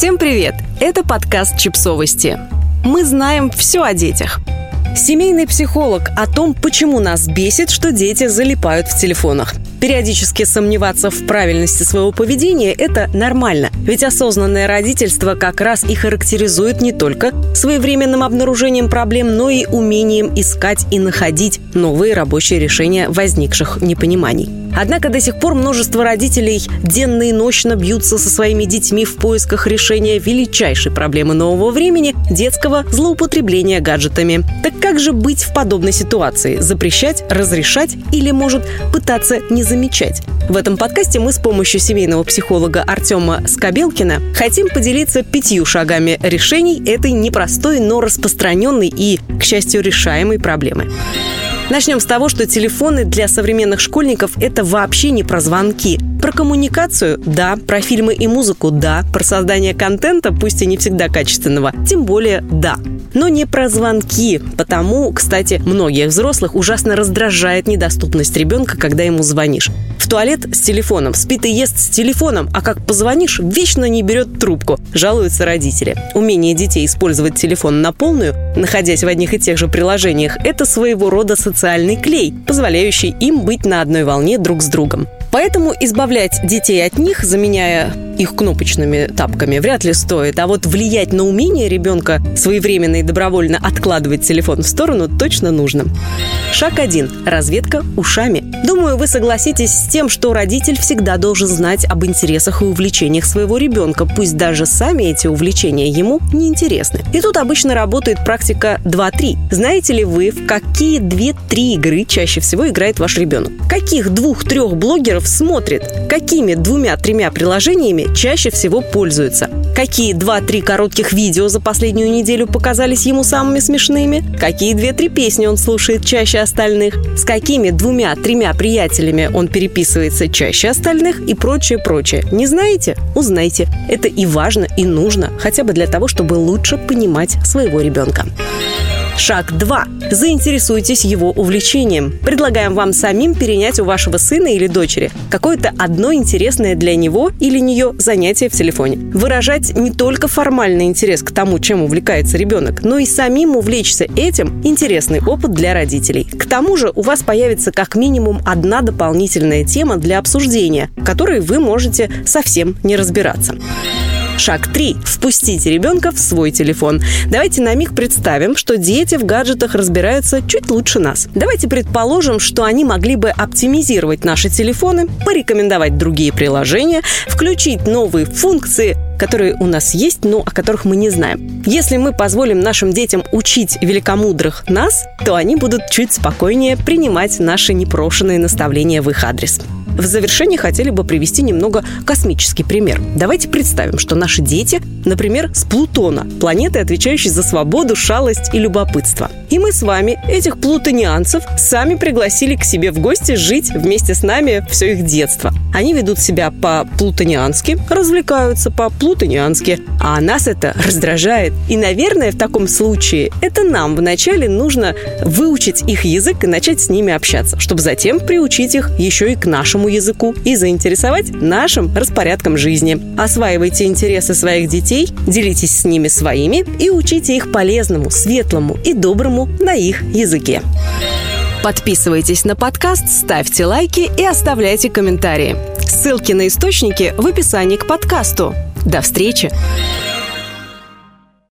Всем привет! Это подкаст «Чипсовости». Мы знаем все о детях. Семейный психолог о том, почему нас бесит, что дети залипают в телефонах. Периодически сомневаться в правильности своего поведения – это нормально. Ведь осознанное родительство как раз и характеризует не только своевременным обнаружением проблем, но и умением искать и находить новые рабочие решения возникших непониманий. Однако до сих пор множество родителей денно и ночно бьются со своими детьми в поисках решения величайшей проблемы нового времени – детского злоупотребления гаджетами. Так как же быть в подобной ситуации? Запрещать, разрешать или, может, пытаться не замечать? В этом подкасте мы с помощью семейного психолога Артема Скобелкина хотим поделиться пятью шагами решений этой непростой, но распространенной и, к счастью, решаемой проблемы. Начнем с того, что телефоны для современных школьников – это вообще не про звонки. Про коммуникацию – да, про фильмы и музыку – да, про создание контента, пусть и не всегда качественного, тем более – да. Но не про звонки, потому, кстати, многих взрослых ужасно раздражает недоступность ребенка, когда ему звонишь. В туалет с телефоном, спит и ест с телефоном, а как позвонишь, вечно не берет трубку, жалуются родители. Умение детей использовать телефон на полную, находясь в одних и тех же приложениях, это своего рода социальный клей, позволяющий им быть на одной волне друг с другом. Поэтому избавлять детей от них, заменяя их кнопочными тапками, вряд ли стоит. А вот влиять на умение ребенка своевременно и добровольно откладывать телефон в сторону точно нужно. Шаг один. Разведка ушами. Думаю, вы согласитесь с тем, что родитель всегда должен знать об интересах и увлечениях своего ребенка, пусть даже сами эти увлечения ему не интересны. И тут обычно работает практика 2-3. Знаете ли вы, в какие 2-3 игры чаще всего играет ваш ребенок? Каких двух-трех блогеров смотрит? Какими двумя-тремя приложениями чаще всего пользуется. Какие два-три коротких видео за последнюю неделю показались ему самыми смешными? Какие две-три песни он слушает чаще остальных? С какими двумя-тремя приятелями он переписывается чаще остальных и прочее, прочее. Не знаете? Узнайте. Это и важно, и нужно, хотя бы для того, чтобы лучше понимать своего ребенка. Шаг 2. Заинтересуйтесь его увлечением. Предлагаем вам самим перенять у вашего сына или дочери какое-то одно интересное для него или нее занятие в телефоне. Выражать не только формальный интерес к тому, чем увлекается ребенок, но и самим увлечься этим – интересный опыт для родителей. К тому же у вас появится как минимум одна дополнительная тема для обсуждения, в которой вы можете совсем не разбираться. Шаг 3. Впустите ребенка в свой телефон. Давайте на миг представим, что дети в гаджетах разбираются чуть лучше нас. Давайте предположим, что они могли бы оптимизировать наши телефоны, порекомендовать другие приложения, включить новые функции, которые у нас есть, но о которых мы не знаем. Если мы позволим нашим детям учить великомудрых нас, то они будут чуть спокойнее принимать наши непрошенные наставления в их адрес. В завершении хотели бы привести немного космический пример. Давайте представим, что наши дети, например, с Плутона, планеты, отвечающей за свободу, шалость и любопытство. И мы с вами этих плутонианцев сами пригласили к себе в гости жить вместе с нами все их детство. Они ведут себя по-плутониански, развлекаются по-плутониански, а нас это раздражает. И, наверное, в таком случае это нам вначале нужно выучить их язык и начать с ними общаться, чтобы затем приучить их еще и к нашему языку и заинтересовать нашим распорядком жизни. Осваивайте интересы своих детей, делитесь с ними своими и учите их полезному, светлому и доброму на их языке. Подписывайтесь на подкаст, ставьте лайки и оставляйте комментарии. Ссылки на источники в описании к подкасту. До встречи!